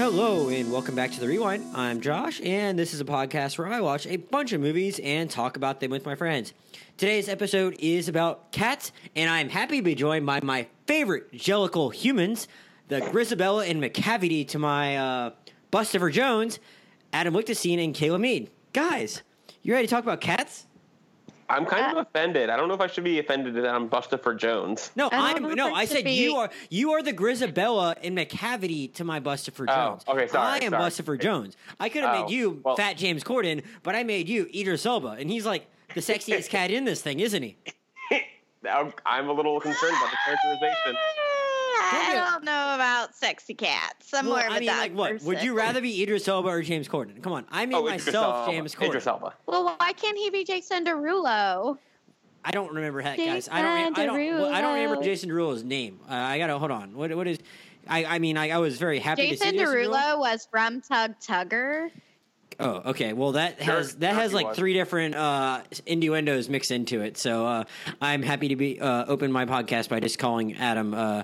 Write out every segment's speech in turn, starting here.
Hello, and welcome back to The Rewind. I'm Josh, and this is a podcast where I watch a bunch of movies and talk about them with my friends. Today's episode is about cats, and I'm happy to be joined by my favorite Jellicle humans, the Grizabella and Macavity to my uh, Bustopher Jones, Adam Lichtenstein, and Kayla Mead. Guys, you ready to talk about cats? I'm kind of uh, offended. I don't know if I should be offended that I'm Bustopher Jones. No, I I'm no. if I said be- you are you are the Grizabella and Macavity to my Bustopher for oh, Jones. Oh, okay, sorry, I am sorry. for Jones. I could have Oh, made you well- Fat James Corden, but I made you Idris Elba, and he's like the sexiest cat in this thing, isn't he? I'm I'm a little concerned about the characterization. I don't know about sexy cats. I'm Well, more of a I mean, dog like, what would you rather be Idris Elba or James Corden? Come on, I mean Oh, myself Elba. James Corden. Idris Elba. Well, why can't he be Jason Derulo? I don't remember that, guys. I don't. I don't. Well, I don't remember Jason Derulo's name. Uh, I gotta hold on. What? What is? I. I mean, I, I was very happy to Jason see Jason Derulo. Derulo was from Tum Tugger. Oh, okay. Well, that Sure, has that sure has like was. three different uh, innuendos mixed into it. So uh, I'm happy to be uh, open my podcast by just calling Adam uh,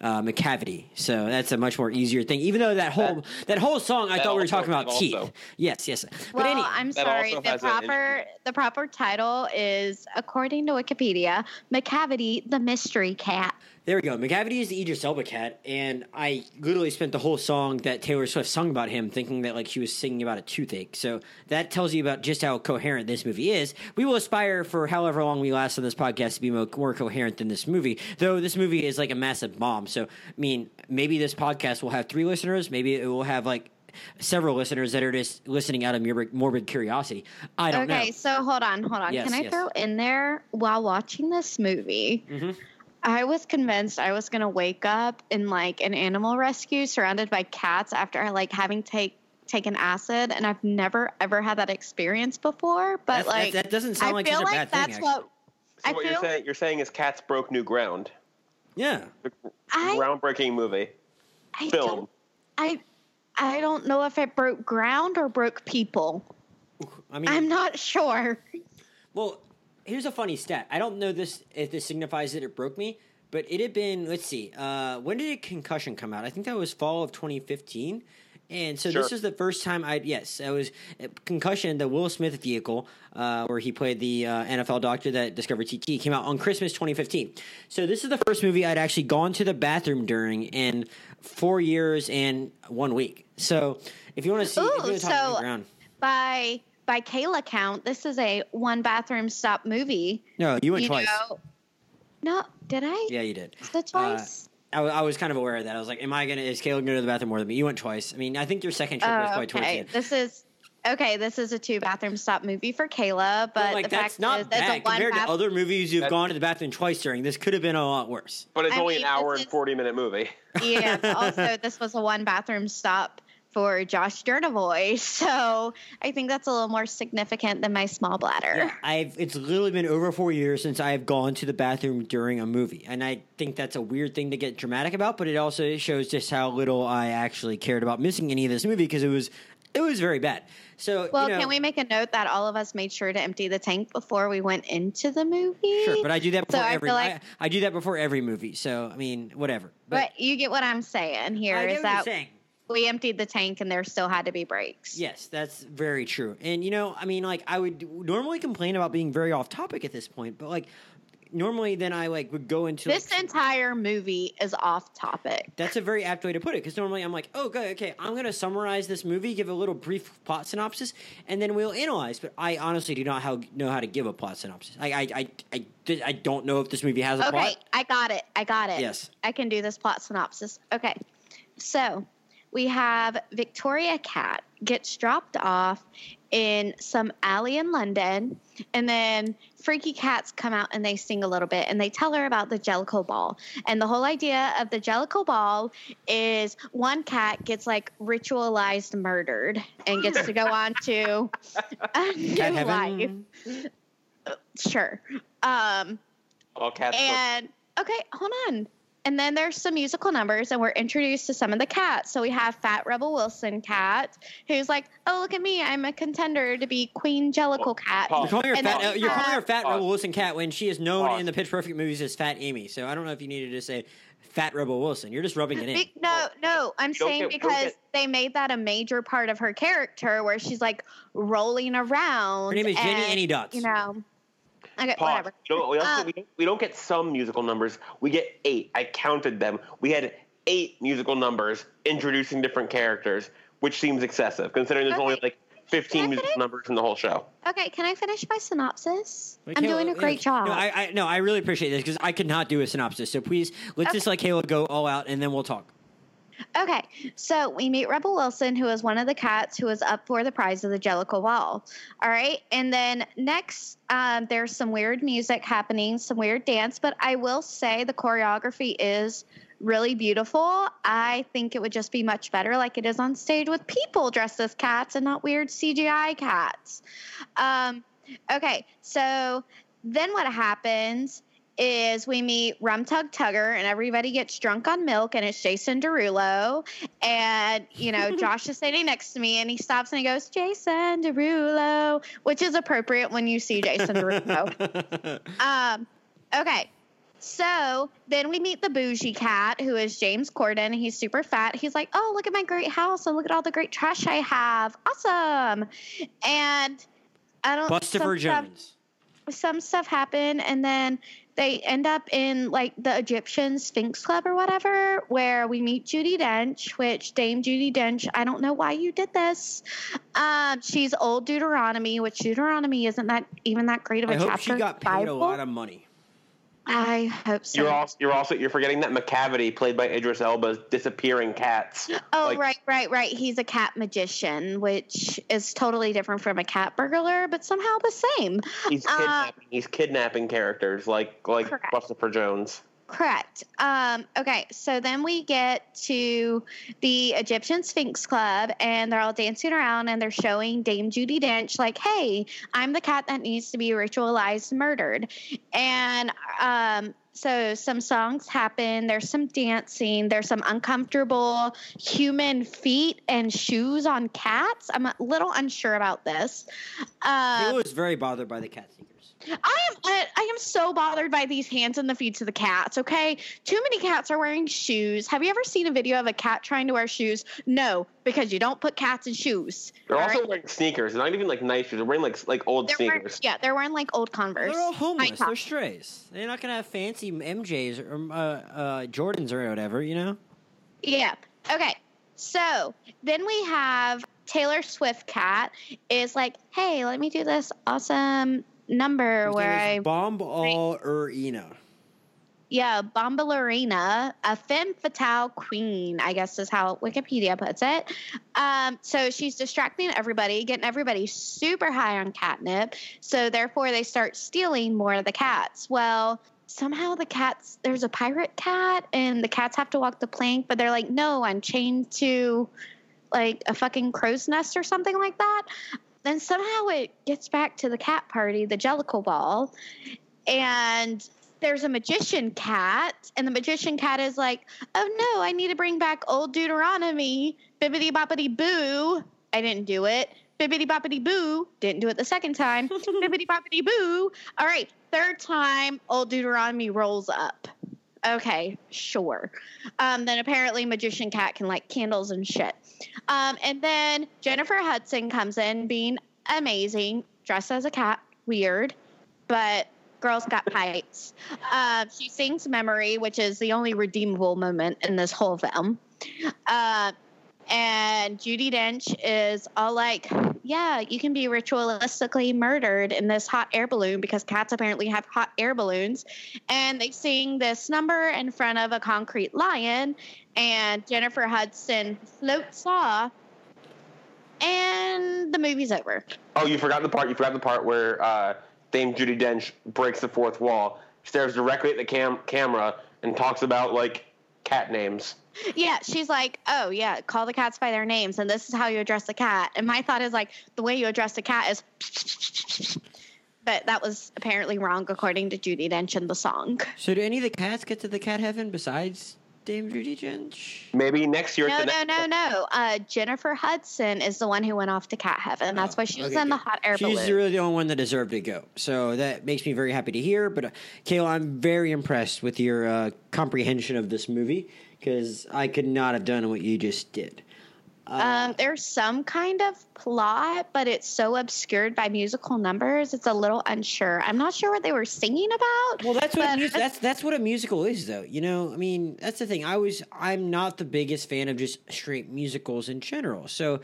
uh, Macavity. So that's a much more easier thing. Even though that whole that, That- whole song, I thought we were talking about that teeth. also. Yes, yes. But Well, any, I'm sorry. The proper the proper title is, according to Wikipedia, Macavity the Mystery Cat. There we go. Macavity is the Idris Elba cat, and I literally spent the whole song that Taylor Swift sung about him thinking that like she was singing about a toothache. So that tells you about just how coherent this movie is. We will aspire for however long we last on this podcast to be more coherent than this movie. Though this movie is like a massive bomb. So I mean, maybe this podcast will have three listeners. Maybe it will have like several listeners that are just listening out of morbid, morbid curiosity. I don't Okay, know. Okay, so hold on, hold on. Yes, Can I yes. throw in there while watching this movie? Mhm. I was convinced I was gonna wake up in like an animal rescue surrounded by cats after like having take taken acid, and I've never ever had that experience before. But That's- like, that, that doesn't sound I like feel such a like bad thing. that's actually. what So I what feel. you're saying you're saying is Cats broke new ground. Yeah. The I- groundbreaking movie. I film. I I don't know if it broke ground or broke people. I mean, I'm not sure. Well, here's a funny stat. I don't know this if this signifies that it broke me, but it had been. Let's see. Uh, when did a concussion come out? I think that was fall of 2015. And so this Sure. is the first time I yes, I was uh, concussion. The Will Smith vehicle, uh, where he played the uh, NFL doctor that discovered CTE, came out on Christmas 2015. So this is the first movie I'd actually gone to the bathroom during in four years and one week. So if you want to see, if Ooh, want talk so- the By by Kayla count, this is a one bathroom stop movie. no, you went you twice. know. No, did I? Yeah, you did. The twice. I, I was kind of aware of that. I was like, "Am I gonna? Is Caleb gonna go to the bathroom more than me?" You went twice. I mean, I think your second trip was Oh, quite towards the okay. end. This is okay. This is a two bathroom stop movie for Kayla, but But like, the that's fact not is, it's a bad one compared to other movies you've That- gone to the bathroom twice during. This could have been a lot worse. But it's I only mean, an hour and is- 40 minute movie. yeah. Also, this was a one bathroom stop for Josh Jurnovoy, so I think that's a little more significant than my small bladder. Yeah, I've. It's literally been over four years since I have gone to the bathroom during a movie, and I think that's a weird thing to get dramatic about. But it also shows just how little I actually cared about missing any of this movie because it was, it was very bad. So Well, you know, can we make a note that all of us made sure to empty the tank before we went into the movie? Sure, but I do that So before I every. feel like- I, I do that before every movie. So I mean, whatever. But you get what I'm saying here I is get what you're that saying. We emptied the tank and there still had to be breaks. Yes, that's very true. And you know, I mean, like I would normally complain about being very off topic at this point, but like normally then I like would go into This like, entire movie is off topic. that's a very apt way to put it because normally I'm like, oh, good, okay, I'm going to summarize this movie, give a little brief plot synopsis, and then we'll analyze. But I honestly do not how, know how to give a plot synopsis. I, I, I, I, I don't know if this movie has a Okay, plot. I got it. I got it. Yes. I can do this plot synopsis. Okay. So we have Victoria Cat gets dropped off in some alley in London, and then freaky cats come out and they sing a little bit and they tell her about the Jellicle Ball. And the whole idea of the Jellicle Ball is one cat gets like ritualized murdered and gets to go on to a new Cat life. heaven. Sure. Um, All cats. broke- and okay, hold on. And then there's some musical numbers, and we're introduced to some of the cats. So we have Fat Rebel Wilson cat, who's like, "Oh, look at me! I'm a contender to be Queen Jellicle cat." You're calling her And fat. then uh, you're calling her fat Pause. Rebel Wilson Cat when she is known Pause. in the Pitch Perfect movies as Fat Amy. So I don't know if you needed to say Fat Rebel Wilson. You're just rubbing it in. No, no, I'm You saying get- because get- they made that a major part of her character where she's like rolling around. Her name is Jenny and, Any Dots. You know. Okay, Pause. whatever. You know, we, also, Um, we, don't, we don't get some musical numbers. We get eight. I counted them. We had eight musical numbers introducing different characters, which seems excessive considering there's only like 15 musical finish? numbers in the whole show. Okay, can I finish my synopsis? Wait, I'm Kayla, doing a yeah, great job. No, I, I no, I really appreciate this because I could not do a synopsis. So please, let's just let Kayla go all out, and then we'll talk. Okay, so we meet Rebel Wilson, who is one of the cats who is up for the prize of the Jellicle Ball. All right, and then next, um, there's some weird music happening, some weird dance, but I will say the choreography is really beautiful. I think it would just be much better like it is on stage with people dressed as cats and not weird CGI cats. Um, okay, so then what happens is we meet Rum Tum Tugger and everybody gets drunk on milk and it's Jason Derulo and you know Josh is sitting next to me and he stops and he goes Jason Derulo which is appropriate when you see Jason Derulo. um okay. So then we meet the bougie cat who is James Corden. He's super fat. He's like, Oh, look at my great house and look at all the great trash I have. Awesome. And I don't stuff- Jones. some stuff happen and then they end up in like the Egyptian Sphinx Club or whatever, where we meet Judi Dench, which Dame Judi Dench, I don't know why you did this. Um, she's old Deuteronomy, which Deuteronomy isn't that even that great of a I hope chapter. she got paid a lot of money. I hope so. You're also you're also you're forgetting that Macavity, played by Idris Elba's disappearing cats. Oh, Like- right, right, right. He's a cat magician, which is totally different from a cat burglar, but somehow the same. He's Uh, kidnapping. he's kidnapping characters like like Correct. Christopher Jones. Correct. Um, okay, so then we get to the Egyptian Sphinx Club, and they're all dancing around and they're showing Dame Judi Dench, like, hey, I'm the cat that needs to be ritualized, murdered. And um, so some songs happen, there's some dancing, there's some uncomfortable human feet and shoes on cats. I'm a little unsure about this. Um, was very bothered by the cat sneakers. I am I, I am so bothered by these hands and the feet of the cats. Okay, too many cats are wearing shoes. Have you ever seen a video of a cat trying to wear shoes? No, because you don't put cats in shoes. They're also right? wearing sneakers. They're not even like nice shoes. They're wearing like like old They're wearing, sneakers. yeah, they're wearing like old Converse. They're all homeless. They're strays. They're not gonna have fancy MJs or um, uh, uh, Jordans or whatever. You know. Yeah. Okay. So then we have Taylor Swift cat is like, hey, let me do this awesome number where I Bombalurina. Yeah, Bombalurina, a femme fatale queen, I guess is how Wikipedia puts it. Um, so she's distracting everybody, getting everybody super high on catnip. So therefore, they start stealing more of the cats. Well, somehow the cats, there's a pirate cat, and the cats have to walk the plank, but they're like, no, I'm chained to like a fucking crow's nest or something like that. Then somehow it gets back to the cat party, the Jellicle Ball, and there's a magician cat, and the magician cat is like, "Oh no, I need to bring back old Deuteronomy, bibbity boppity boo." I didn't do it. Bibbity boppity boo. Didn't do it the second time. bibbity boppity boo. All right, third time, old Deuteronomy rolls up. Okay, sure. Um, then apparently, magician cat can light candles and shit. Um, and then Jennifer Hudson comes in, being amazing, dressed as a cat, weird, but girl's got pipes. Um, she sings "Memory," which is the only redeemable moment in this whole film. Uh, and Judi Dench is all like, "Yeah, you can be ritualistically murdered in this hot air balloon because cats apparently have hot air balloons." And they sing this number in front of a concrete lion, and Jennifer Hudson floats off, and the movie's over. Oh, you forgot the part. You forgot the part where uh, Dame Judi Dench breaks the fourth wall, stares directly at the cam- camera, and talks about like cat names. Yeah, she's like, oh yeah, call the cats by their names, and this is how you address the cat. And my thought is like, the way you address the cat is, but that was apparently wrong according to Judi Dench in the song. So, do any of the cats get to the cat heaven besides Dame Judi Dench? Maybe next year. No, the no, next- no, no. Uh, Jennifer Hudson is the one who went off to cat heaven. That's why she was Okay, in the hot air She's balloon. really the only one that deserved to go. So that makes me very happy to hear. But uh, Kayla, I'm very impressed with your uh, comprehension of this movie because I could not have done what you just did. Um, there's some kind of plot, but it's so obscured by musical numbers. It's a little unsure. I'm not sure what they were singing about. Well, that's what mus- that's that's what a musical is, though. You know, I mean, that's the thing. I was I'm not the biggest fan of just straight musicals in general. So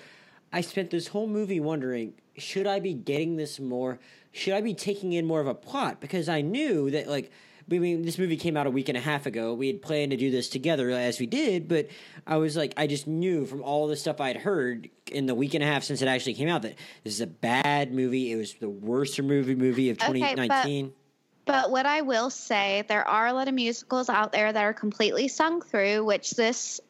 I spent this whole movie wondering, should I be getting this more? Should I be taking in more of a plot? Because I knew that like. I mean, this movie came out a week and a half ago. We had planned to do this together as we did, but I was like, I just knew from all the stuff I'd heard in the week and a half since it actually came out that this is a bad movie. It was the worst movie movie of Okay, but- 2019. But what I will say, there are a lot of musicals out there that are completely sung through, which this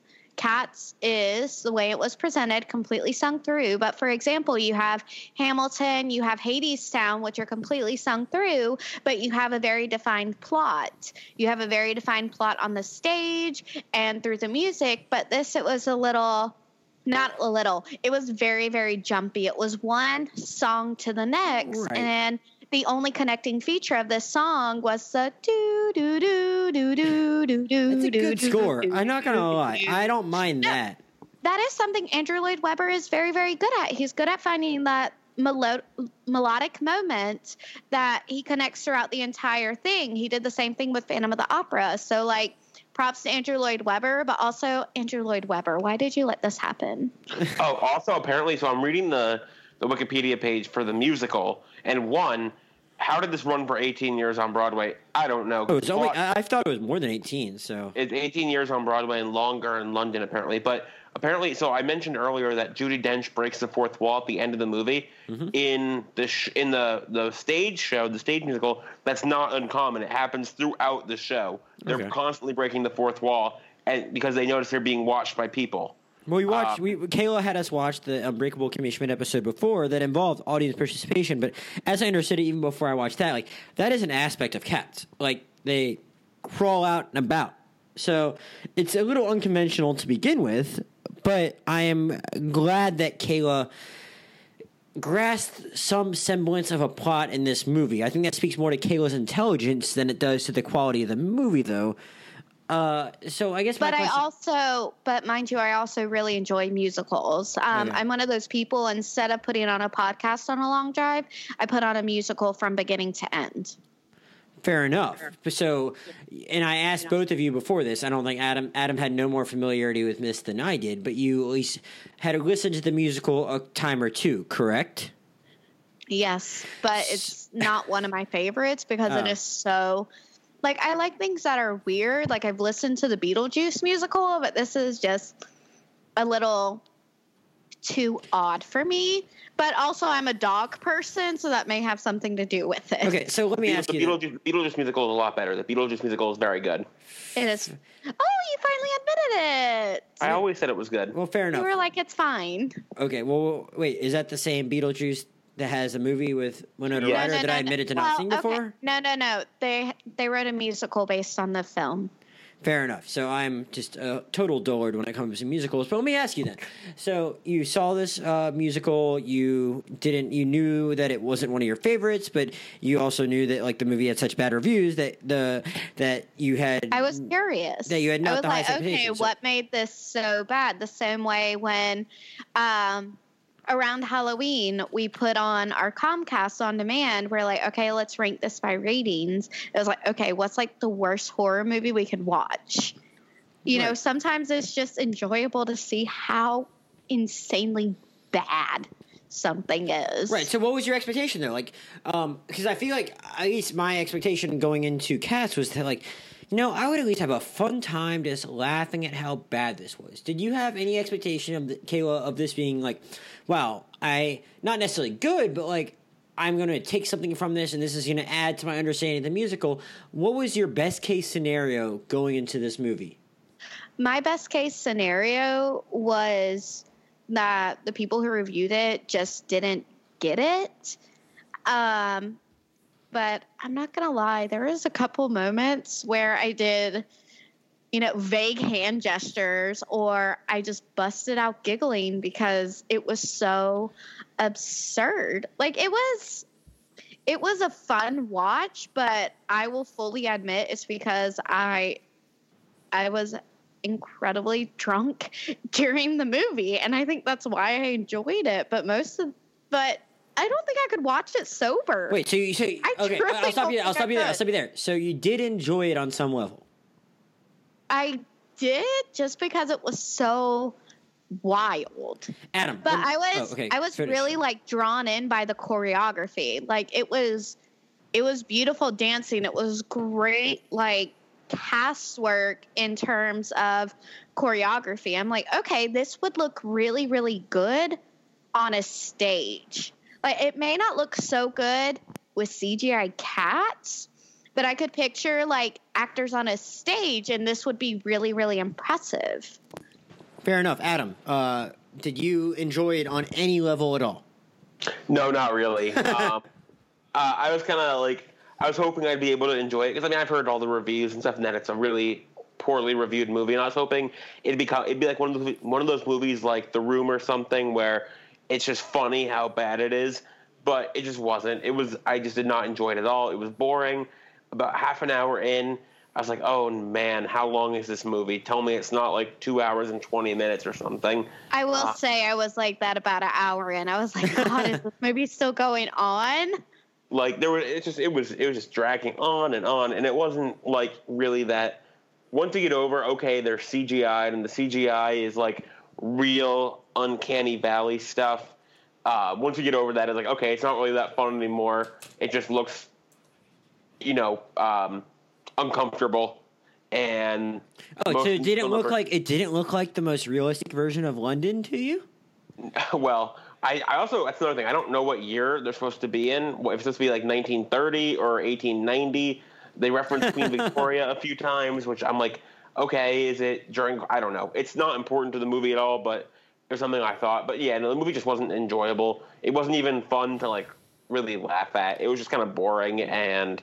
Cats is the way it was presented, completely sung through. But for example, you have Hamilton, you have Hadestown, which are completely sung through, but you have a very defined plot. You have a very defined plot on the stage and through the music. But this, it was a little not a little. It was very, very jumpy. It was one song to the next, Right. and the only connecting feature of this song was the do do do do do do do. It's a do, good do, score. do, I'm not gonna do, lie. do. I don't mind that. That is something Andrew Lloyd Webber is very, very good at. He's good at finding that melo- melodic moment that he connects throughout the entire thing. He did the same thing with Phantom of the Opera. So, like, props to Andrew Lloyd Webber, but also Andrew Lloyd Webber. Why did you let this happen? Oh, also apparently, so I'm reading the the Wikipedia page for the musical, and one, how did this run for 18 years on Broadway? I don't know. Oh, it's only, I, I thought it was more than 18. So it's 18 years on Broadway and longer in London apparently. But apparently, so I mentioned earlier that Judi Dench breaks the fourth wall at the end of the movie. Mm-hmm. In the sh- in the the stage show, the stage musical, that's not uncommon. It happens throughout the show. They're Okay. constantly breaking the fourth wall, and because they notice they're being watched by people. Well, we watched. Uh, we Kayla had us watch the Unbreakable Kimmy Schmidt episode before that involved audience participation. But as I understood it, even before I watched that, like that is an aspect of cats. Like they crawl out and about. So it's a little unconventional to begin with, but I am glad that Kayla grasped some semblance of a plot in this movie. I think that speaks more to Kayla's intelligence than it does to the quality of the movie, though. Uh, so I guess But I also, but mind you, I also really enjoy musicals. Um, Okay. I'm one of those people. Instead of putting on a podcast on a long drive, I put on a musical from beginning to end. Fair enough. So, and I asked both of you before this. I don't think Adam Adam had no more familiarity with this than I did, but you at least had listened to the musical a time or two, correct? Yes, but it's not one of my favorites because it Oh. is so. Like I like things that are weird. Like I've listened to the Beetlejuice musical, but this is just a little too odd for me. But also, I'm a dog person, so that may have something to do with it. Okay, so let me The ask you. then. Beetlejuice, Beetlejuice musical is a lot better. The Beetlejuice musical is very good. It is. Oh, you finally admitted it. I always said it was good. Well, fair enough. You enough. were like, it's fine. Okay, well, wait, is that the same Beetlejuice that has a movie with Winona Yeah. Ryder that I admitted to not Well, seeing okay. before? No, no, no. They they wrote a musical based on the film. Fair enough. So I'm just a total dullard when it comes to musicals. But let me ask you then. So you saw this uh, musical. You didn't. You knew that it wasn't one of your favorites, but you also knew that like the movie had such bad reviews that the that you had. I was curious. That you had not I was the like, highest okay, expectations, so- what made this so bad? The same way when, um, around Halloween we put on our Comcast on demand. We're like, okay, let's rank this by ratings. It was like, okay, what's like the worst horror movie we could watch? You know, sometimes it's just enjoyable to see how insanely bad something is. Right. So, what was your expectation there? Like, um, because I feel like at least my expectation going into Cats was that like, know, I would at least have a fun time just laughing at how bad this was. Did you have any expectation of the, Kayla of this being like, wow, I not necessarily good, but like. I'm going to take something from this and this is going to add to my understanding of the musical. What was your best case scenario going into this movie? my best case scenario was that the people who reviewed it just didn't get it. Um, but I'm not gonna lie, there was a couple moments where I did you know, vague hand gestures, or I just busted out giggling because it was so absurd. Like it was it was a fun watch, but I will fully admit it's because I I was incredibly drunk during the movie and I think that's why I enjoyed it, but most of but I don't think I could watch it sober. Wait, so you say I okay? I'll stop you. I'll stop you there. I'll stop you there. So you did enjoy it on some level. I did just because it was so wild. Adam, But let I was oh, okay, I was finish. really like drawn in by the choreography. Like it was it was beautiful dancing. It was great like cast work in terms of choreography. I'm like, okay, this would look really really good on a stage. Like it may not look so good with CGI cats, but I could picture like actors on a stage and this would be really really impressive. Fair enough, Adam. Uh, did you enjoy it on any level at all? No, not really. um, uh, I was kind of like, I was hoping I'd be able to enjoy it because I mean I've heard all the reviews and stuff, and that it's a really poorly reviewed movie, and I was hoping it'd be it'd be like one of those one of those movies like The Room or something where it's just funny how bad it is, but it just wasn't. It was I just did not enjoy it at all. It was boring. About half an hour in, I was like, oh man, how long is this movie? Tell me it's not like two hours and twenty minutes or something. I will Uh, say I was like that about an hour in. I was like, God, is this movie still going on? like there was it just it was it was just dragging on and on and it wasn't like really that once you get over okay they're cgi'd and the cgi is like real uncanny valley stuff uh, once you get over that it's like okay it's not really that fun anymore it just looks you know um, uncomfortable and Oh, most so it didn't look like it didn't look like the most realistic version of London to you? well, I, I also that's another thing. I don't know what year they're supposed to be in. What- If it's supposed to be like 1930 or 1890. They reference Queen Victoria a few times, which I'm like, okay, is it during? I don't know. It's not important to the movie at all, but it was something I thought. But yeah, no, the movie just wasn't enjoyable. It wasn't even fun to like really laugh at. It was just kind of boring and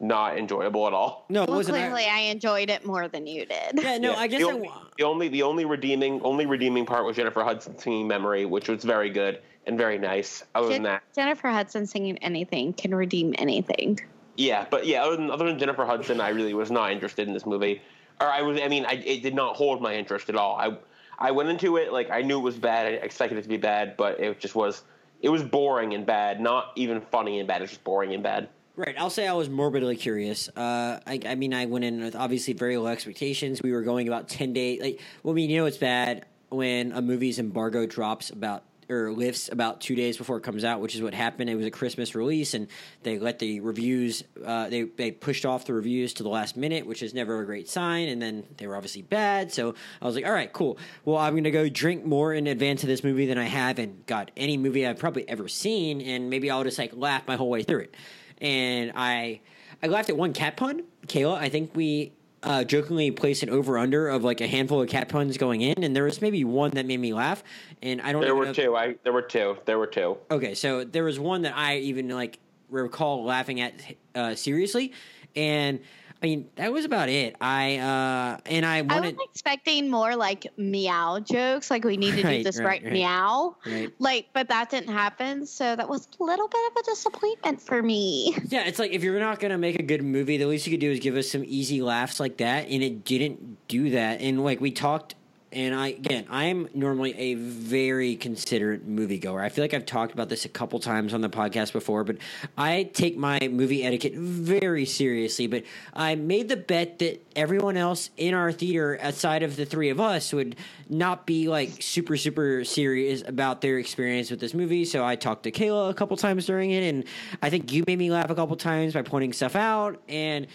not enjoyable at all. No, it Well, wasn't. clearly I enjoyed it more than you did. yeah, no, Yeah, I guess the I, only, the only the only redeeming only redeeming part was Jennifer Hudson singing "Memory," which was very good and very nice. Other than that, Jennifer Hudson singing anything can redeem anything. Yeah, but yeah, other than other than Jennifer Hudson, I really was not interested in this movie. Or I was, I mean, I, it did not hold my interest at all. I I went into it like I knew it was bad. I expected it to be bad, but it just was. It was boring and bad. Not even funny and bad. It's just boring and bad. Right. I'll say I was morbidly curious. Uh, I, I mean, I went in with obviously very low expectations. We were going about 10 days. Like, well, I mean, you know, it's bad when a movie's embargo drops about or lifts about two days before it comes out, which is what happened. It was a Christmas release, and they let the reviews, uh, they, they pushed off the reviews to the last minute, which is never a great sign. And then they were obviously bad. So I was like, all right, cool. Well, I'm to go drink more in advance of this movie than I have in, God, any movie I've probably ever seen. And maybe I'll just like laugh my whole way through it and I I laughed at one cat pun. Kayla, I think we uh, jokingly placed an over under of like a handful of cat puns going in, and there was maybe one that made me laugh. And I don't. There were two. I there were two. There were two. Okay, so there was one that I even like recall laughing at uh, seriously, and I mean that was about it. I uh and I I wanted was expecting more like meow jokes, like we need to Right, do this right, right, right. meow. right. Like, but that didn't happen, so that was a little bit of a disappointment for me. Yeah, it's like if you're not gonna make a good movie, the least you could do is give us some easy laughs like that, and it didn't do that. And like we talked, and I again, I'm normally a very considerate moviegoer. I feel like I've talked about this a couple times on the podcast before, but I take my movie etiquette very seriously. But I made the bet that everyone else in our theater, outside of the three of us, would not be like super super serious about their experience with this movie. So I talked to Kayla a couple times during it, and I think you made me laugh a couple times by pointing stuff out and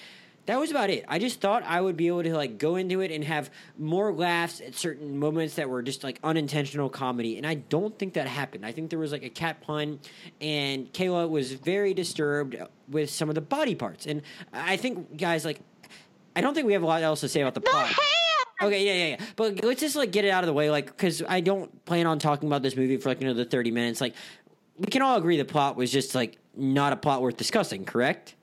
that was about it. I just thought I would be able to like go into it and have more laughs at certain moments that were just like unintentional comedy, and I don't think that happened. I think there was like a cat pun, and Kayla was very disturbed with some of the body parts, and I think guys like I don't think we have a lot else to say about the The plot. Okay, yeah, yeah, yeah. But let's just like get it out of the way, like because I don't plan on talking about this movie for like another thirty minutes. Like we can all agree the plot was just like not a plot worth discussing, correct?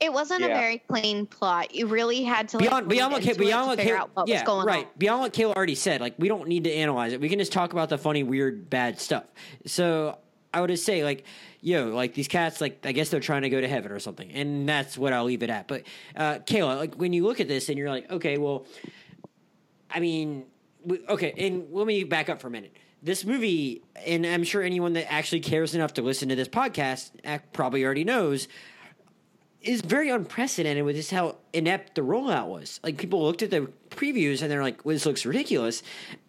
It wasn't a very clean plot. You really had to like, beyond beyond what read Ka- into it beyond what out what yeah was going right. on. beyond what Kayla already said like we don't need to analyze it. We can just talk about the funny weird bad stuff. So I would just say like yo like these cats like I guess they're trying to go to heaven or something and that's what I'll leave it at. But uh, Kayla like when you look at this and you're like okay well I mean we, okay and let me back up for a minute. This movie and I'm sure anyone that actually cares enough to listen to this podcast probably already knows is very unprecedented with just how inept the rollout was. Like people looked at the previews and they're like, well, "This looks ridiculous,"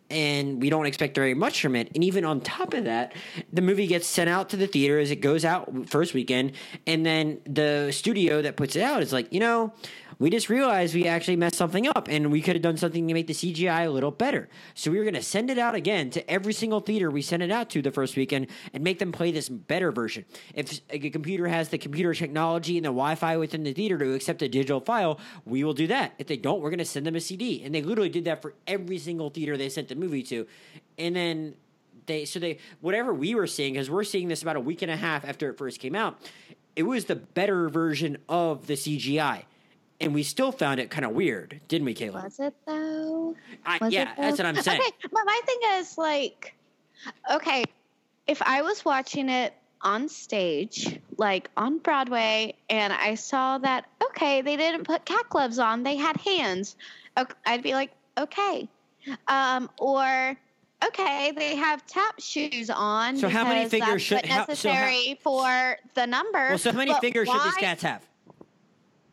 and we don't expect very much from it. And even on top of that, the movie gets sent out to the theater as it goes out first weekend, and then the studio that puts it out is like, you know. We just realized we actually messed something up, and we could have done something to make the CGI a little better. So we were going to send it out again to every single theater we sent it out to the first weekend, and make them play this better version. If a computer has the computer technology and the Wi-Fi within the theater to accept a digital file, we will do that. If they don't, we're going to send them a CD, and they literally did that for every single theater they sent the movie to, and then they so they whatever we were seeing because we're seeing this about a week and a half after it first came out. It was the better version of the CGI. And we still found it kind of weird, didn't we, Kayla? Was it though? I, Was yeah, that's what I'm saying. Okay, but my thing is like, okay, if I was watching it on stage, like on Broadway, and I saw that okay, they didn't put cat gloves on, they had hands, ok- I'd be like, okay, um, or. Okay, they have tap shoes on. So how many fingers that's should- what how- so how- necessary for the number? Well, so how many fingers should these cats have?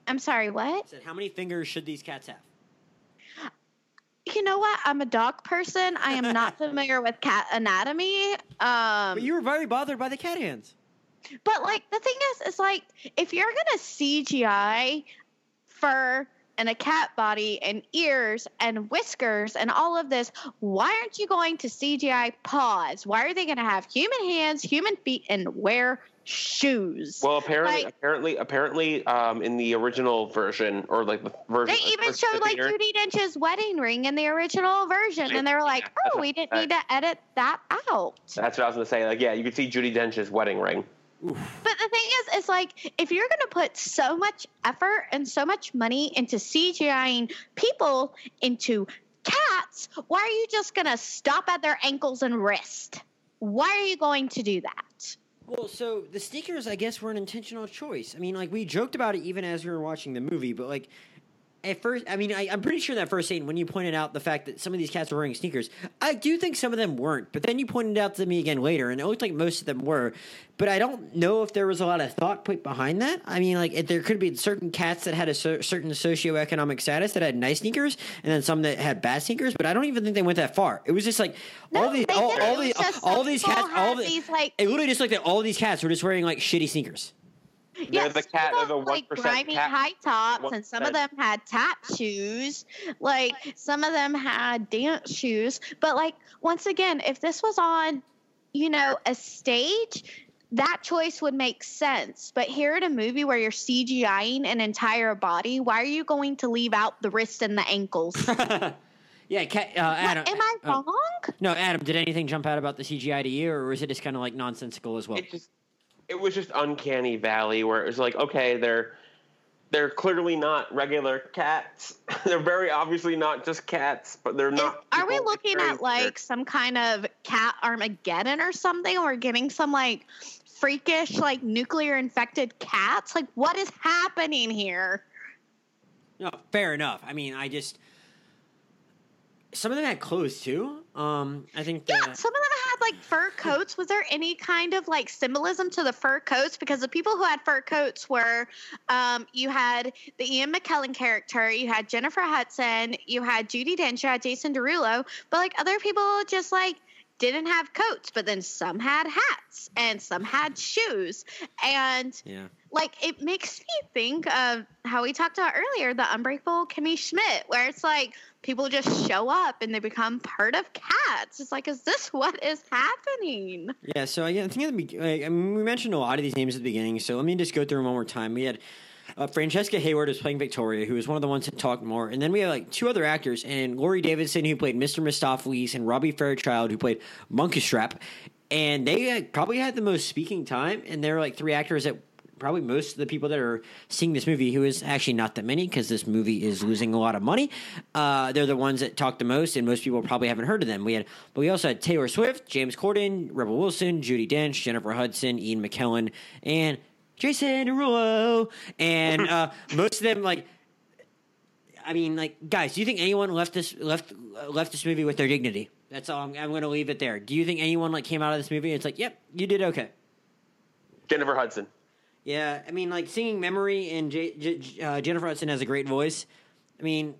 I'm sorry, what? said, how many fingers should these cats have? You know what? I'm a dog person. I am not familiar with cat anatomy. Um, But you were very bothered by the cat hands. but like the thing is, is like if you're gonna CGI fur and a cat body and ears and whiskers and all of this, why aren't you going to CGI paws? Why are they gonna have human hands, human feet, and wear shoes? Well, apparently, Like- apparently, apparently, um, in the original version or like the version, they even showed like theater- Judi Dench's wedding ring in the original version, and they were like, Yeah, "Oh, we didn't need to edit that out." That's what I was gonna say. Like, yeah, you could see Judi Dench's wedding ring. But the thing is, it's like if you're going to put so much effort and so much money into CGIing people into cats, why are you just going to stop at their ankles and wrist? Why are you going to do that? Well, so the sneakers, I guess, were an intentional choice. I mean, like we joked about it even as we were watching the movie, but like at first, I mean, I, I'm pretty sure that first scene when you pointed out the fact that some of these cats were wearing sneakers, I do think some of them weren't. But then you pointed out to me again later, and it looked like most of them were. But I don't know if there was a lot of thought put behind that. I mean, like if there could be certain cats that had a cer- certain socioeconomic status that had nice sneakers, and then some that had bad sneakers. But I don't even think they went that far. It was just like all No, these, they all, didn't. all these, all these cats, all the, these, like- it literally just looked like all these cats were just wearing like shitty sneakers. They're the cat- they're the like 1% grimy cat- high tops, and some of them had tap shoes. Like some of them had dance shoes. But like once again, if this was on, you know, a stage, that choice would make sense. But here in a movie where you're CGIing an entire body, why are you going to leave out the wrist and the ankles? yeah, cat, uh, What, Adam. am I uh, wrong? No, Adam. Did anything jump out about the CGI to you, or was it just kind of like nonsensical as well? It just, it was just uncanny valley where it was like, okay, they're they're clearly not regular cats. they're very obviously not just cats, but they're Is- not. are we looking at like weird. some kind of cat Armageddon or something? We're getting some like freakish, like nuclear infected cats? Like, what is happening here? No, fair enough. I mean, I just some of them had clothes too. Um, I think. The, Yeah, some of them had like fur coats. Was there any kind of like symbolism to the fur coats? Because the people who had fur coats were, um, you had the Ian McKellen character, you had Jennifer Hudson, you had Judi Dench, you had Jason Derulo, but like other people just like didn't have coats, but then some had hats and some had shoes. And yeah. Like it makes me think of how we talked about earlier, the Unbreakable Kimmy Schmidt, where it's like people just show up and they become part of cats. It's like, is this what is happening? Yeah, so I think at the mean, we mentioned a lot of these names at the beginning, so let me just go through them one more time. We had uh, Francesca Hayward was playing Victoria, who was one of the ones that talked more, and then we had like two other actors, and Laurie Davidson, who played Mr. Mistoffelees, and Robbie Fairchild, who played Munkustrap, and they had, probably had the most speaking time, and there were like three actors that probably most of the people that are seeing this movie, who is actually not that many because this movie is losing a lot of money. Uh, they're the ones that talk the most, and most people probably haven't heard of them. We had, but we also had Taylor Swift, James Corden, Rebel Wilson, Judi Dench, Jennifer Hudson, Ian McKellen, and Jason Derulo, and uh, most of them like. I mean, like, guys, do you think anyone left this left left this movie with their dignity? That's all. I'm, I'm going to leave it there. Do you think anyone like came out of this movie and it's like, yep, you did okay? Jennifer Hudson. Yeah, I mean, like singing "Memory" and J- J- uh, Jennifer Hudson has a great voice. I mean,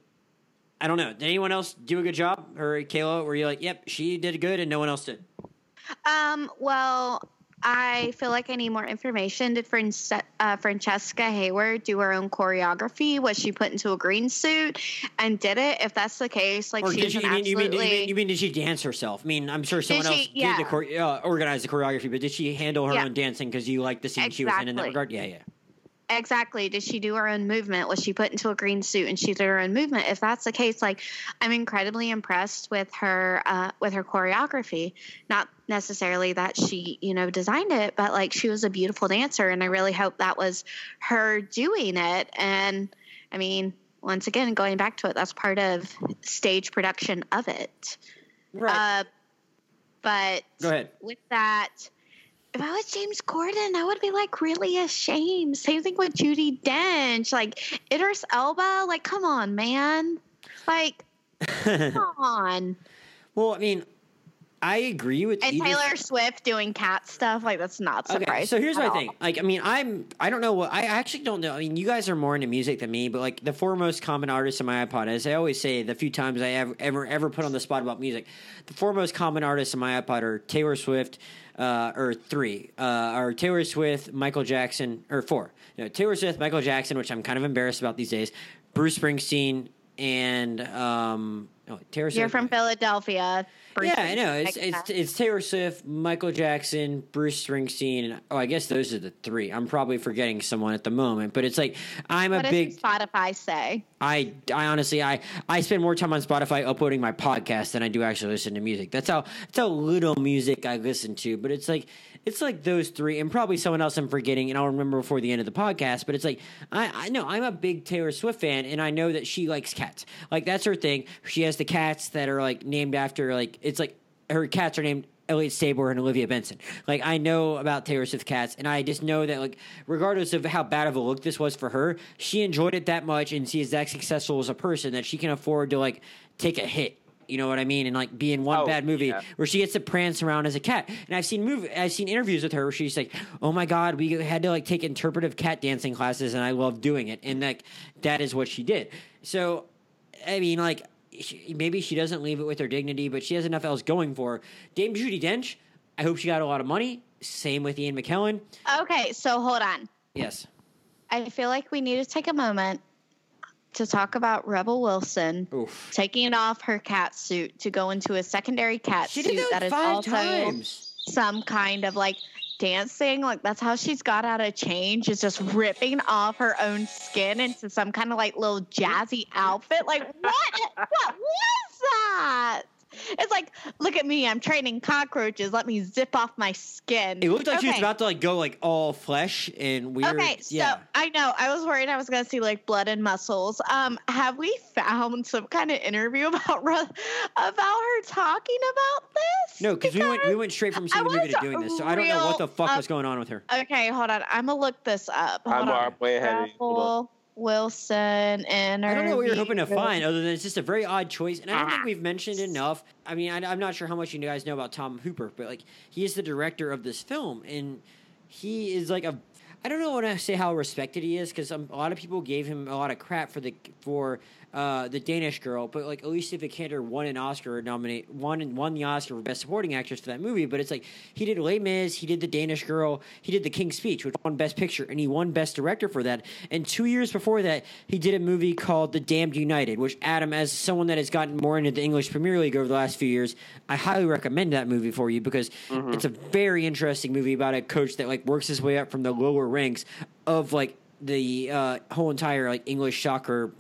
I don't know. Did anyone else do a good job, or Kayla? Were you like, yep, she did good, and no one else did? Um, well, I feel like I need more information. Did Fran- uh, Francesca Hayward do her own choreography? Was she put into a green suit and did it? If that's the case, like Or she did an You mean, you mean absolutely. you mean you mean did she dance herself? I mean, I'm sure someone she- else yeah. did the chore- uh, organize the choreography, but did she handle her Yeah. own dancing because you like the scene she was in in that Exactly. regard? Yeah, yeah. Exactly. Did she do her own movement? Was she put into a green suit and she did her own movement? If that's the case, like I'm incredibly impressed with her uh, with her choreography. Not necessarily that she you know designed it, but like she was a beautiful dancer, and I really hope that was her doing it. And I mean, once again, going back to it, that's part of stage production of it. Right. Uh, but Go ahead. with that, if I was James Corden, I would be like really ashamed. Same thing with Judi Dench, like Idris Elba. Like, come on, man. Like, come on. well, I mean, I agree with And Taylor Swift doing cat stuff. Like, that's not surprising. Okay, so here's my all. thing. Like, I mean, I'm I don't know what I actually don't know. I mean, you guys are more into music than me, but like the foremost common artists on my iPod, as I always say, the few times I ever ever ever put on the spot about music, the foremost common artists on my iPod are Taylor Swift, uh, or three, uh, are Taylor Swift, Michael Jackson, or four. No, Taylor Swift, Michael Jackson, which I'm kind of embarrassed about these days, Bruce Springsteen, and um, oh, Taylor Swift. You're from Philadelphia. Yeah, I know. It's it's it's Taylor Swift, Michael Jackson, Bruce Springsteen, and oh, I guess those are the three. I'm probably forgetting someone at the moment, but it's like I'm a What big. Spotify say? I I honestly I I spend more time on Spotify uploading my podcast than I do actually listen to music. That's how that's how little music I listen to. But it's like it's like those three, and probably someone else I'm forgetting, and I'll remember before the end of the podcast. But it's like I I know I'm a big Taylor Swift fan, and I know that she likes cats. Like that's her thing. She has the cats that are like named after like it's like her cats are named Elliot Stabler and Olivia Benson. Like I know about Taylor Swift cats, and I just know that like regardless of how bad of a look this was for her, she enjoyed it that much, and she is that successful as a person that she can afford to like take a hit. You know what I mean? And like be in one Oh, bad movie yeah. where she gets to prance around as a cat. And I've seen movie, I've seen interviews with her where she's like, "Oh my god, we had to like take interpretive cat dancing classes, and I love doing it." And like that is what she did. So, I mean, like she, maybe she doesn't leave it with her dignity, but she has enough else going for her. Dame Judi Dench. I hope she got a lot of money. Same with Ian McKellen. Okay, so hold on. Yes. I feel like we need to take a moment to talk about Rebel Wilson Oof. taking off her cat suit to go into a secondary cat She suit that that is five also times. some kind of like dancing. Like that's how she's got out of change is just ripping off her own skin into some kind of like little jazzy outfit. Like what? what was that? It's like, look at me, I'm training cockroaches. Let me zip off my skin. It looked like she was about to like go like all flesh and weird. Okay, so yeah. I know I was worried I was going to see like blood and muscles. Um, have we found some kind of interview about Ru- about her talking about this? No, because we went we went straight from seeing the movie to doing this, so I don't know what the fuck up- was going on with her. Okay, hold on. I'm gonna look this up. Hold I'm on. way ahead of you. Hold on. Rebel Wilson and I don't know what you're hoping to find, other than it's just a very odd choice, and I don't think ah. we've mentioned enough. I mean, I, I'm not sure how much you guys know about Tom Hooper, but like he is the director of this film, and he is like a. I don't know when I say how respected he is because um, a lot of people gave him a lot of crap for the for uh, the Danish girl, but like Alicia Vikander won an Oscar nominate won won the Oscar for best supporting actress for that movie. But it's like he did Les Mis, he did the Danish girl, he did the King's Speech, which won Best Picture, and he won Best Director for that. And two years before that, he did a movie called The Damned United, which Adam, as someone that has gotten more into the English Premier League over the last few years, I highly recommend that movie for you because it's a very interesting movie about a coach that like works his way up from the lower ranks of like the uh, whole entire like English soccer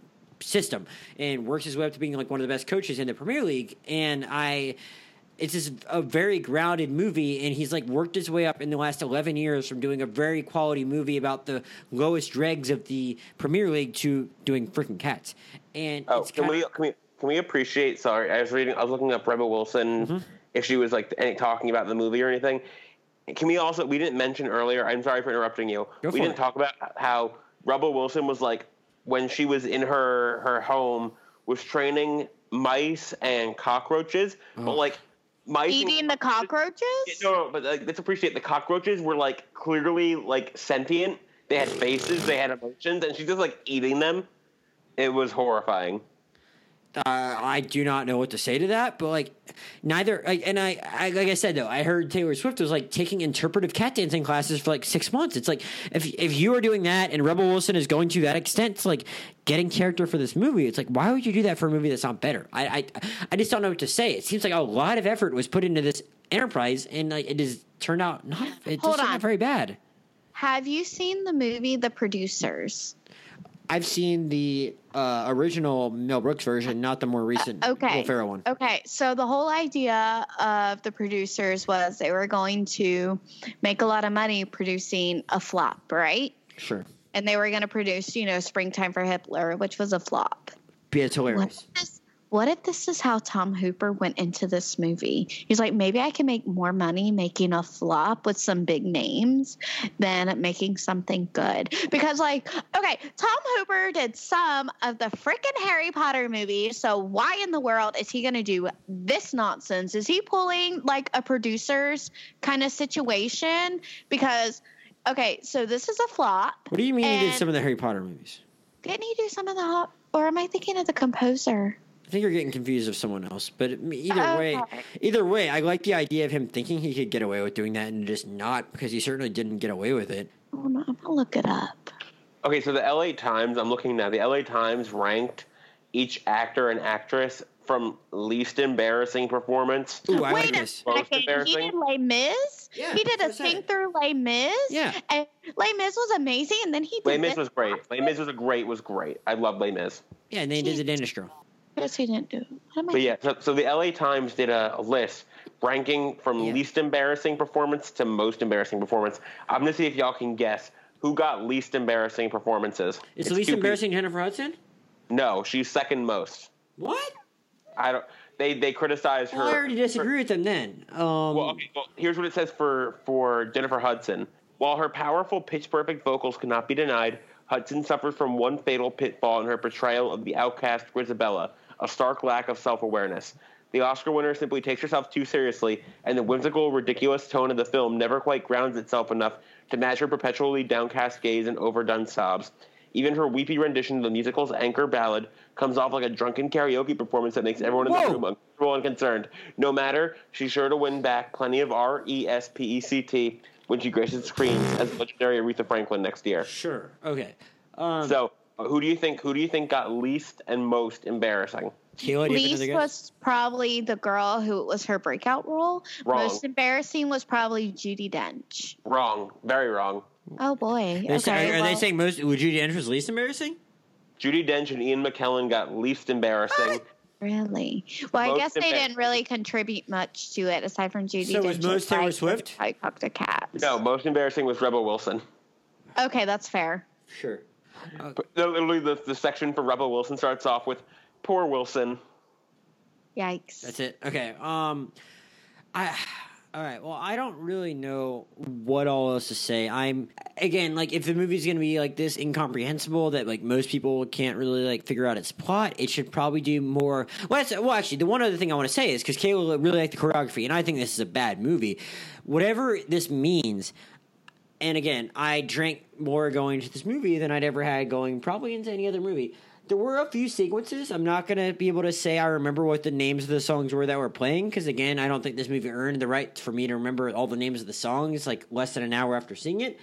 system and works his way up to being like one of the best coaches in the Premier League. And I, it's just a very grounded movie, and he's like worked his way up in the last eleven years from doing a very quality movie about the lowest dregs of the Premier League to doing freaking cats. And Oh, it's can kinda, we can we can we appreciate? Sorry, I was reading. I was looking up Rebel Wilson Mm-hmm. if she was like any, talking about the movie or anything. Can we also? We didn't mention earlier. I'm sorry for interrupting you. Go we didn't it. talk about how Rebel Wilson was like when she was in her her home was training mice and cockroaches, Oh. but like mice and Eating the cockroaches? no, no, but like, let's appreciate the cockroaches were like clearly like sentient. They had faces, they had emotions, and she's just like eating them. It was horrifying. Uh, I do not know what to say to that, but like neither. Like, and I, I, like I said though, I heard Taylor Swift was like taking interpretive cat dancing classes for like six months. It's like if if you are doing that and Rebel Wilson is going to that extent to like getting character for this movie, it's like why would you do that for a movie that's not better? I, I, I just don't know what to say. It seems like a lot of effort was put into this enterprise, and like it has turned out not. It Hold on. very bad. Have you seen the movie The Producers? I've seen the uh, original Mel Brooks version, not the more recent Okay. Will Ferrell one. Okay, so the whole idea of the producers was they were going to make a lot of money producing a flop, right? Sure, And they were going to produce, you know, Springtime for Hitler, which was a flop. Be it's hilarious. What if this is how Tom Hooper went into this movie? He's like, maybe I can make more money making a flop with some big names than making something good. Because, like, okay, Tom Hooper did some of the freaking Harry Potter movies. So, why in the world is he going to do this nonsense? Is he pulling like a producer's kind of situation? Because, okay, so this is a flop. What do you mean he did some of the Harry Potter movies? Didn't he do some of the? Or am I thinking of the composer? I think you're getting confused with someone else. But either way, Okay. either way, I like the idea of him thinking he could get away with doing that and just not because he certainly didn't get away with it. Oh, no, I'm gonna look it up. Okay, so the LA Times, I'm looking now, the LA Times ranked each actor and actress from least embarrassing performance. Ooh, I Wait like a this. Second. He did Les Mis. Yeah, he did a what sing through Les Mis. Yeah. and Les Mis was amazing. And then he did Les Mis this. was great. Les Mis was a great, was great. I love Les Mis. Yeah, and then he did the Danish girl. Yes, he didn't do. What? But yeah, so, so the LA Times did a, a list ranking from Yeah. least embarrassing performance to most embarrassing performance. I'm gonna see if y'all can guess who got least embarrassing performances. It's, It's the least two people. embarrassing Jennifer Hudson. No, she's second most. What? I don't. They they criticize her. Well, I already for- disagree with them then. Um, Well, okay, well, here's what it says for for Jennifer Hudson. While her powerful, pitch perfect vocals cannot be denied, Hudson suffered from one fatal pitfall in her portrayal of the outcast Grizabella, a stark lack of self awareness. The Oscar winner simply takes herself too seriously, and the whimsical, ridiculous tone of the film never quite grounds itself enough to match her perpetually downcast gaze and overdone sobs. Even her weepy rendition of the musical's anchor ballad comes off like a drunken karaoke performance that makes everyone in Whoa. the room uncomfortable and concerned. No matter, she's sure to win back plenty of R E S P E C T when she graces screens as legendary Aretha Franklin next year. sure. Okay. Um, So, who do you think? Who do you think got least and most embarrassing? Kayla, do you have Least was probably the girl who was her breakout role. Wrong. Most embarrassing was probably Judi Dench. Wrong. Very wrong. Oh boy. They say- okay, are, are they saying most? Judi Dench was least embarrassing? Judi Dench and Ian McKellen got least embarrassing. Really? Well, I guess they didn't really contribute much to it aside from Judi. So was most Taylor Swift? I cocked a cat. No, most embarrassing was Rebel Wilson. Okay, that's fair. Sure. But Literally, the, the section for Rebel Wilson starts off with "Poor Wilson." Yikes. That's it. Okay. Um, I. All right. Well, I don't really know what all else to say. I'm again like if the movie's going to be like this incomprehensible that like most people can't really like figure out its plot, it should probably do more. Well, that's, well, actually, the one other thing I want to say is because Kayla really liked the choreography, and I think this is a bad movie. Whatever this means, and again, I drank more going to this movie than I'd ever had going probably into any other movie. There were a few sequences. I'm not going to be able to say I remember what the names of the songs were that were playing because, again, I don't think this movie earned the right for me to remember all the names of the songs like less than an hour after seeing it.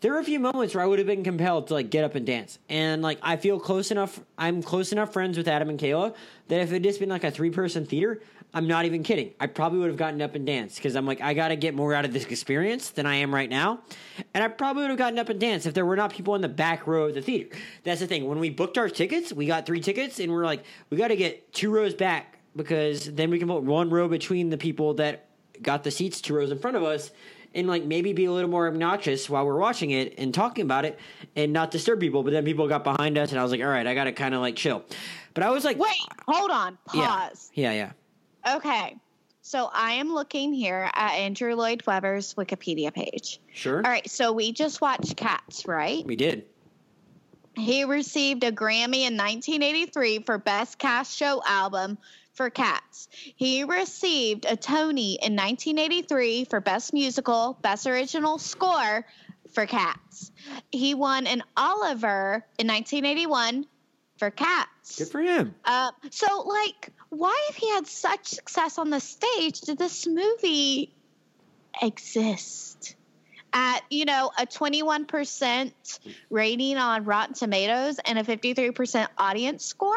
There were a few moments where I would have been compelled to like get up and dance, and like I feel close enough. I'm close enough friends with Adam and Kayla that if it had just been like a three person theater, I'm not even kidding. I probably would have gotten up and danced because I'm like I got to get more out of this experience than I am right now, and I probably would have gotten up and danced if there were not people in the back row of the theater. That's the thing. When we booked our tickets, we got three tickets, and we're like we got to get two rows back because then we can put one row between the people that got the seats two rows in front of us and like maybe be a little more obnoxious while we're watching it and talking about it and not disturb people. But then people got behind us and I was like, all right, I got to kind of like chill. But I was like, Wait, hold on. yeah, Pause. yeah, yeah. Okay. So I am looking here at Andrew Lloyd Webber's Wikipedia page. Sure. All right, so we just watched Cats, right? We did. He received a Grammy in 1983 for Best Cast Show Album for Cats. He received a Tony in 1983 for Best Musical, Best Original Score for Cats. He won an Olivier in 1981 for Cats. Good for him. Uh, so, like, why, if he had such success on the stage, did this movie exist? At, you know, a 21% rating on Rotten Tomatoes and a 53% audience score?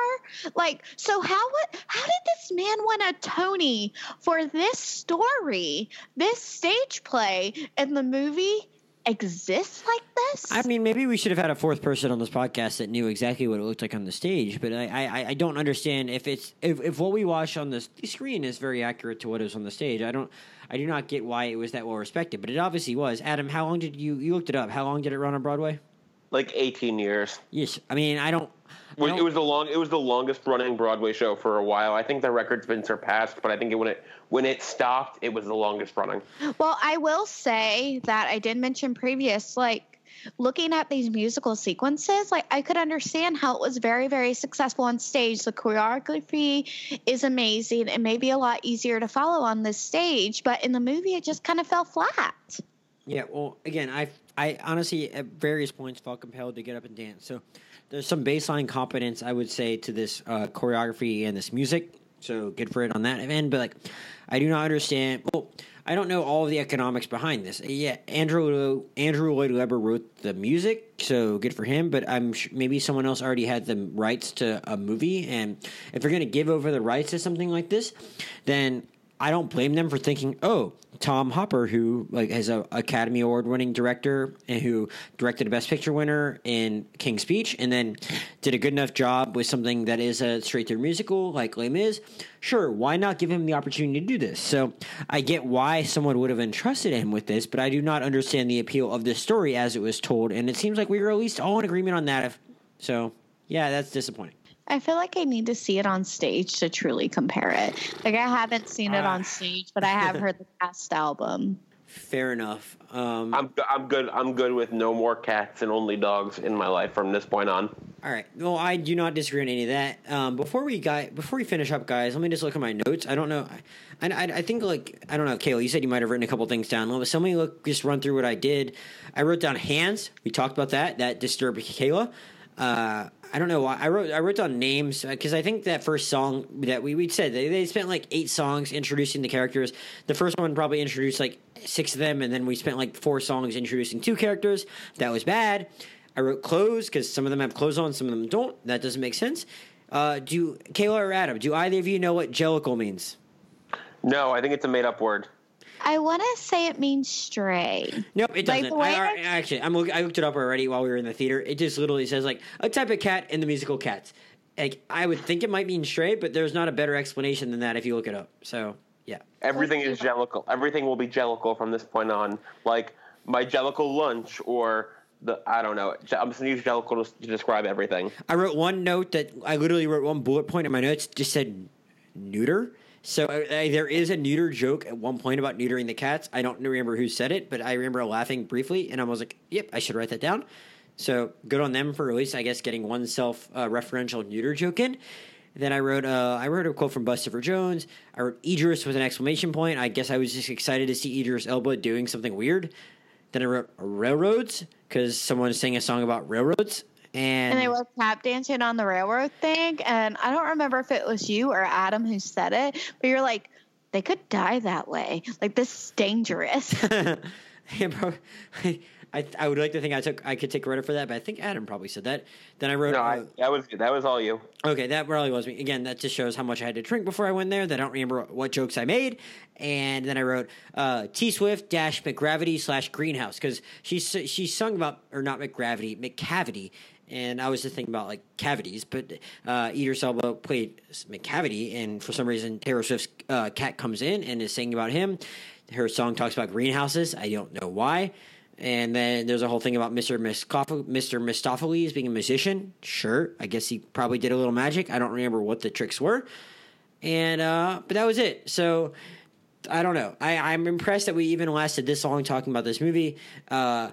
Like, so how how did this man win a Tony for this story, this stage play, and the movie exists like this? I mean, maybe we should have had a fourth person on this podcast that knew exactly what it looked like on the stage. But I, I, I don't understand if it's if, if what we watch on the screen is very accurate to what is on the stage. I don't, I do not get why it was that well respected. But it obviously was. Adam, how long did you you looked it up? How long did it run on Broadway? Like 18 years. Yes, I mean I don't. I It don't- was the long. It was the longest running Broadway show for a while. I think the record's been surpassed, but I think it, when it when it stopped, it was the longest running. Well, I will say that I did mention previous, like looking at these musical sequences, like I could understand how it was very, very successful on stage. The choreography is amazing It may be a lot easier to follow on this stage, but in the movie, it just kind of fell flat. Yeah, well, again, I I honestly at various points felt compelled to get up and dance. So there's some baseline competence I would say to this uh, choreography and this music. So good for it on that end. But like, I do not understand. Well, I don't know all of the economics behind this. Yeah, Andrew Andrew Lloyd Webber wrote the music, so good for him. But I'm sh- maybe someone else already had the rights to a movie, and if they're going to give over the rights to something like this, then I don't blame them for thinking, oh, Tom Hooper, who like has an Academy Award winning director and who directed a Best Picture winner in King's Speech, and then did a good enough job with something that is a straight through musical like Les Mis. Sure, why not give him the opportunity to do this? So I get why someone would have entrusted him with this, but I do not understand the appeal of this story as it was told, and it seems like we were at least all in agreement on that. If, so yeah, that's disappointing. I feel like I need to see it on stage to truly compare it. Like I haven't seen it Ah. on stage, but I have heard the past album. Fair enough. Um, I'm I'm good. I'm good with no more cats and only dogs in my life from this point on. All right. Well, I do not disagree on any of that. Um, before we got before we finish up, guys, let me just look at my notes. I don't know. I, I, I think like I don't know, Kayla. You said you might have written a couple things down. Let me let me look just run through what I did. I wrote down hands. We talked about that. That disturbed Kayla. Uh, I don't know why I wrote I wrote down names because I think that first song that we we said they, they spent like eight songs introducing the characters. The first one probably introduced like six of them, and then we spent like four songs introducing two characters. That was bad. I wrote clothes because some of them have clothes on, some of them don't. That doesn't make sense. Uh, do Kayla or Adam? Do either of you know what jellicle means? No, I think it's a made up word. I want to say it means stray. Nope, it Like, doesn't. the way I, I- I- actually, I'm look, I looked it up already while we were in the theater. It just literally says like a type of cat in the musical Cats. Like I would think it might mean stray, but there's not a better explanation than that if you look it up. So yeah, Everything is jellicle. Everything will be jellicle from this point on. Like my jellicle lunch or the I don't know. I'm just gonna use jellicle to, to describe everything. I wrote one note that I literally wrote one bullet point in my notes just said neuter. So uh, there is a neuter joke at one point about neutering the cats. I don't remember who said it, but I remember laughing briefly, and I was like, "Yep, I should write that down." So good on them for at least, I guess, getting one self uh, neuter joke in. Then I wrote, uh, I wrote a quote from Bustopher Jones. I wrote Idris with an exclamation point. I guess I was just excited to see Idris Elba doing something weird. Then I wrote railroads because someone sang a song about railroads, and, And they were tap dancing on the railroad thing. And I don't remember if it was you or Adam who said it, but you're like, they could die that way. Like, this is dangerous. Yeah, bro. I, I would like to think I took I could take credit for that, but I think Adam probably said that. Then I wrote. No, uh, I, that was that was all you. okay, that probably was me. Again, that just shows how much I had to drink before I went there. That I don't remember what jokes I made. And then I wrote uh, T Swift dash McGravity slash Greenhouse because she she sung about or not McGravity Macavity, and I was just thinking about like cavities, but uh, Idris Elba played Macavity, and for some reason Taylor Swift's uh, cat comes in and is singing about him. Her song talks about greenhouses. I don't know why. And then there's a whole thing about Mr. Mr. Mistoffelees being a musician. Sure, I guess he probably did a little magic. I don't remember what the tricks were. And uh, but that was it. So I don't know. I, I'm impressed that we even lasted this long talking about this movie. Uh,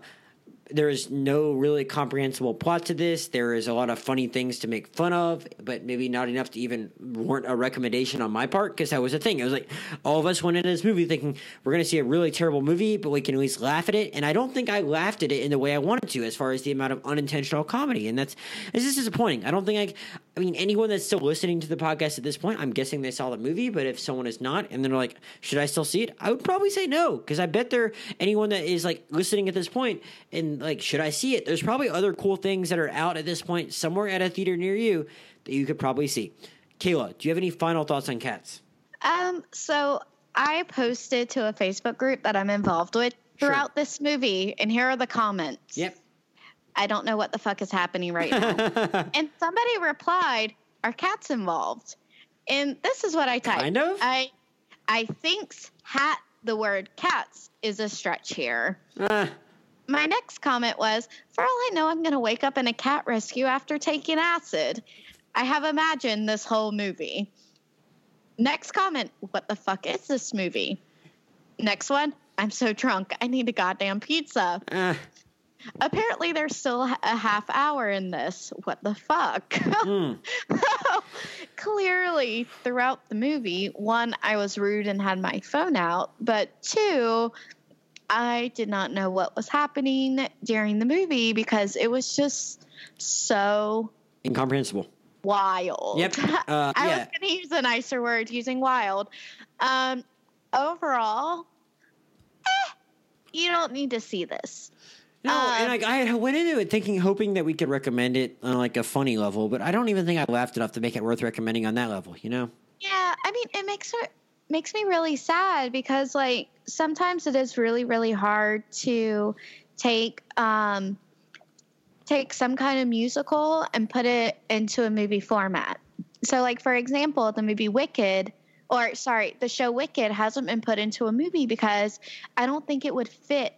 there is no really comprehensible plot to this. There is a lot of funny things to make fun of, but maybe not enough to even warrant a recommendation on my part because that was the thing. It was like all of us went into this movie thinking we're going to see a really terrible movie, but we can at least laugh at it. And I don't think I laughed at it in the way I wanted to, as far as the amount of unintentional comedy. And that's it's just disappointing. I don't think I. I mean, anyone that's still listening to the podcast at this point, I'm guessing they saw the movie. But if someone is not, and they're like, "Should I still see it?" I would probably say no because I bet there anyone that is like listening at this point and like, should I see it? There's probably other cool things that are out at this point somewhere at a theater near you that you could probably see. Kayla, do you have any final thoughts on Cats? Um, so I posted to a Facebook group that I'm involved with throughout Sure. this movie, and here are the comments. Yep. I don't know what the fuck is happening right now. and somebody replied, "Are cats involved?" And this is what I typed. Kind of? I I thinks hat the word cats is a stretch here. Uh, My next comment was, "For all I know, I'm going to wake up in a cat rescue after taking acid." I have imagined this whole movie. Next comment, "What the fuck is this movie?" Next one, "I'm so drunk, I need a goddamn pizza." uh, Apparently, there's still a half hour in this. What the fuck? mm, Clearly, throughout the movie, one, I was rude and had my phone out, but two, I did not know what was happening during the movie because it was just so incomprehensible. wild. Yep. Uh, I yeah. was going to use a nicer word using wild. Um, overall, eh, you don't need to see this. No, and Um, like I went into it thinking, hoping that we could recommend it on like a funny level, but I don't even think I laughed enough to make it worth recommending on that level. You know? Yeah, I mean, it makes it makes me really sad because like sometimes it is really really hard to take um take some kind of musical and put it into a movie format. So like for example, the movie Wicked or sorry, the show Wicked hasn't been put into a movie because I don't think it would fit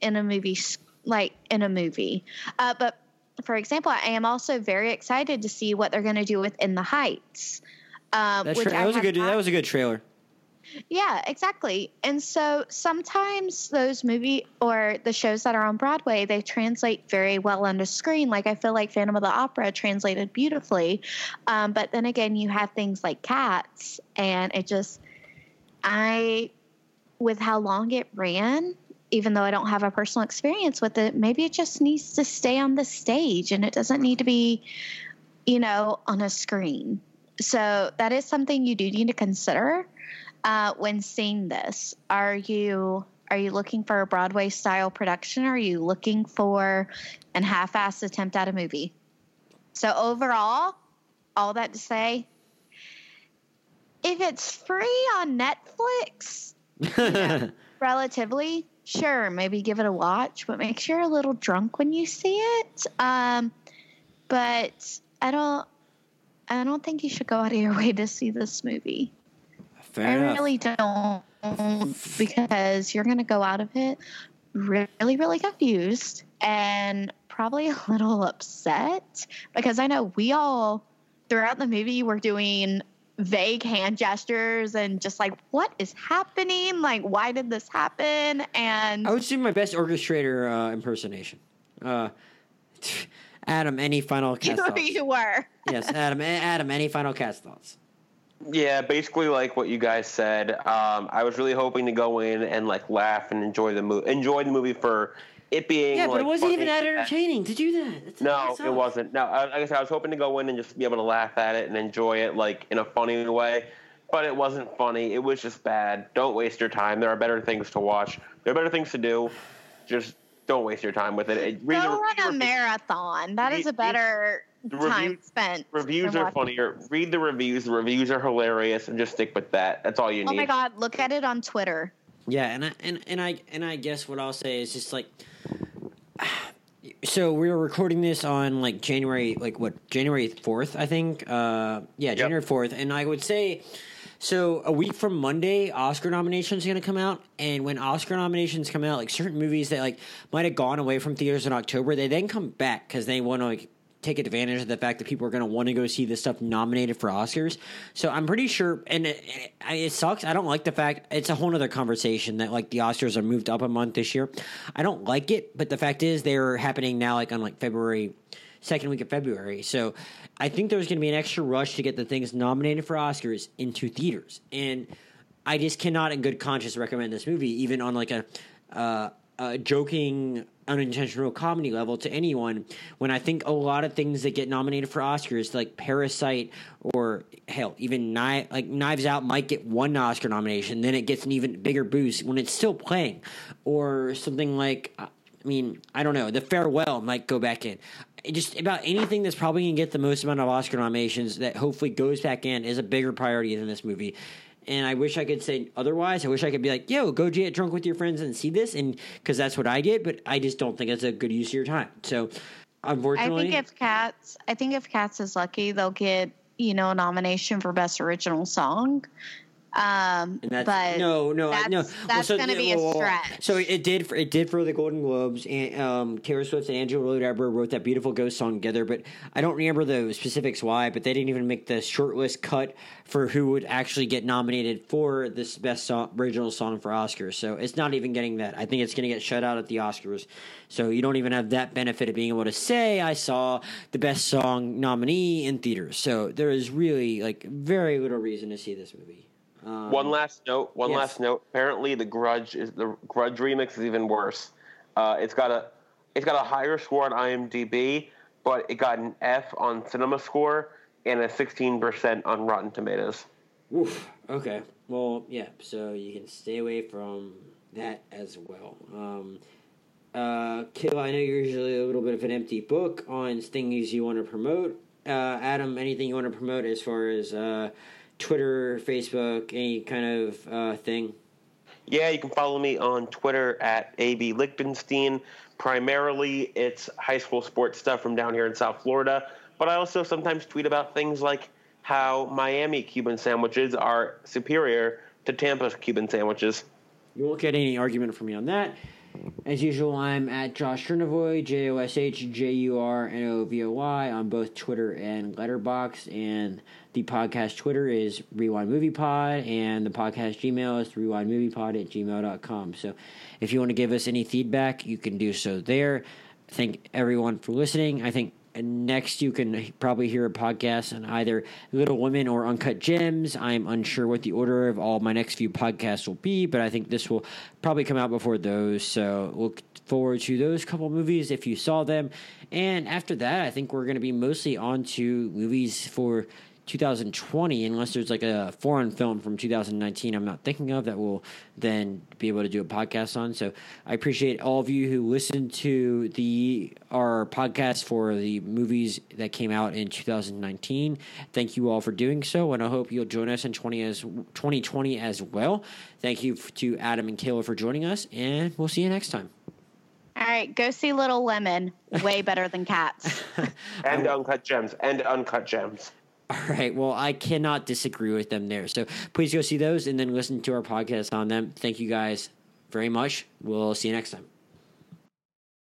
in a movie like in a movie. Uh, but for example, I am also very excited to see what they're going to do with In the Heights. Um, That, which tra- that was a good. not- That was a good trailer. Yeah, exactly. And so sometimes those movie or the shows that are on Broadway, they translate very well onto screen. Like I feel like Phantom of the Opera translated beautifully. Um, but then again, you have things like Cats, and it just, I, with how long it ran, even though I don't have a personal experience with it, maybe it just needs to stay on the stage and it doesn't need to be, you know, on a screen. So that is something you do need to consider uh, when seeing this. Are you are you looking for a Broadway style production? Or are you looking for an half-assed attempt at a movie? So overall, all that to say, if it's free on Netflix, relatively, sure, maybe give it a watch, but make sure you're a little drunk when you see it. Um, but I don't, I don't think you should go out of your way to see this movie. Fair I enough. really don't, because you're going to go out of it really, really confused and probably a little upset because I know we all throughout the movie were doing vague hand gestures and just like what is happening like why did this happen and I would do my best orchestrator uh, impersonation. Uh, Adam, any final cast know thoughts? you were yes, Adam. Adam, any final cast thoughts? Yeah, basically like what you guys said. Um, I was really hoping to go in and like laugh and enjoy the movie. Enjoy the movie for it being. Yeah, but like, it wasn't even that entertaining to do that. That's- No, it wasn't. No, I, like I said, I was hoping to go in and just be able to laugh at it and enjoy it like in a funny way. But it wasn't funny. It was just bad. Don't waste your time. There are better things to watch. There are better things to do. Just don't waste your time with it. it read the- go read the on a review- marathon that is a better the time review- spent Reviews are funnier. Read the reviews. The reviews are hilarious, and just stick with that. That's all you need. oh my god look at it on twitter Yeah, and I and, and I and I guess what I'll say is just like so we were recording this on like January, like what January fourth, I think. Uh, yeah, January fourth, and I would say. So a week from Monday, Oscar nominations are going to come out, and when Oscar nominations come out, like certain movies that like might have gone away from theaters in October, they then come back because they want to like take advantage of the fact that people are going to want to go see this stuff nominated for Oscars. So I'm pretty sure, and it, it, it sucks. I don't like the fact it's a whole other conversation that like the Oscars are moved up a month this year. I don't like it, but the fact is they're happening now, like on like February second week of February. So I think there's going to be an extra rush to get the things nominated for Oscars into theaters, and I just cannot, in good conscience, recommend this movie, even on like a, uh, a joking, unintentional comedy level to anyone. When I think a lot of things that get nominated for Oscars, like Parasite or hell, even like Knives Out, might get one Oscar nomination, then it gets an even bigger boost when it's still playing, or something like. I mean, I don't know. The farewell might go back in. Just about anything that's probably going to get the most amount of Oscar nominations that hopefully goes back in is a bigger priority than this movie. And I wish I could say otherwise. I wish I could be like, "Yo, go get drunk with your friends and see this," and because that's what I did. But I just don't think it's a good use of your time. So, unfortunately. I think if Cats, I think if Cats is lucky, they'll get you know a nomination for best original song. Um, And that's, but no, no, that's, no. that's Well, going to be a stretch. So it did. For, it did for the Golden Globes, and um, Taylor Swift and Andrew Lloyd Webber wrote that beautiful Ghost song together. But I don't remember the specifics why. But they didn't even make the shortlist cut for who would actually get nominated for this best song, original song for Oscars. So it's not even getting that. I think it's going to get shut out at the Oscars. So you don't even have that benefit of being able to say I saw the best song nominee in theaters. So there is really like very little reason to see this movie. Um, One last note. One yes. last note. Apparently, the Grudge is the Grudge remix is even worse. Uh, it's got a it's got a higher score on IMDb, but it got an F on Cinema Score and a 16% on Rotten Tomatoes. Oof. Okay. Well, yeah. So you can stay away from that as well. Um, uh, Kayla, I know you're usually a little bit of an empty book on things you want to promote. Uh, Adam, anything you want to promote as far as uh, Twitter, Facebook, any kind of uh, thing? Yeah, you can follow me on Twitter at AB Lichtenstein. Primarily, it's high school sports stuff from down here in South Florida, but I also sometimes tweet about things like how Miami Cuban sandwiches are superior to Tampa's Cuban sandwiches. You won't get any argument from me on that. As usual, I'm at Josh Jurnovoy, J O S H J U R N O V O Y, on both Twitter and Letterboxd. And the podcast Twitter is Rewind Movie Pod, and the podcast Gmail is rewindmoviepod at gmail.com. So if you want to give us any feedback, you can do so there. Thank everyone for listening. I think next you can probably hear a podcast on either Little Women or Uncut Gems. I'm unsure what the order of all my next few podcasts will be, but I think this will probably come out before those. So look forward to those couple movies if you saw them. And after that, I think we're going to be mostly on to movies for 2020, unless there's like a foreign film from 2019 I'm not thinking of that we'll then be able to do a podcast on. So I appreciate all of you who listened to the our podcast for the movies that came out in 2019. Thank you all for doing so, and I hope you'll join us in 20 as 2020 as well. Thank you to Adam and Kayla for joining us, and we'll see you next time. All right, go see Little Women. Way better than Cats. And Uncut Gems. And Uncut Gems. All right. Well, I cannot disagree with them there. So please go see those and then listen to our podcast on them. Thank you guys very much. We'll see you next time.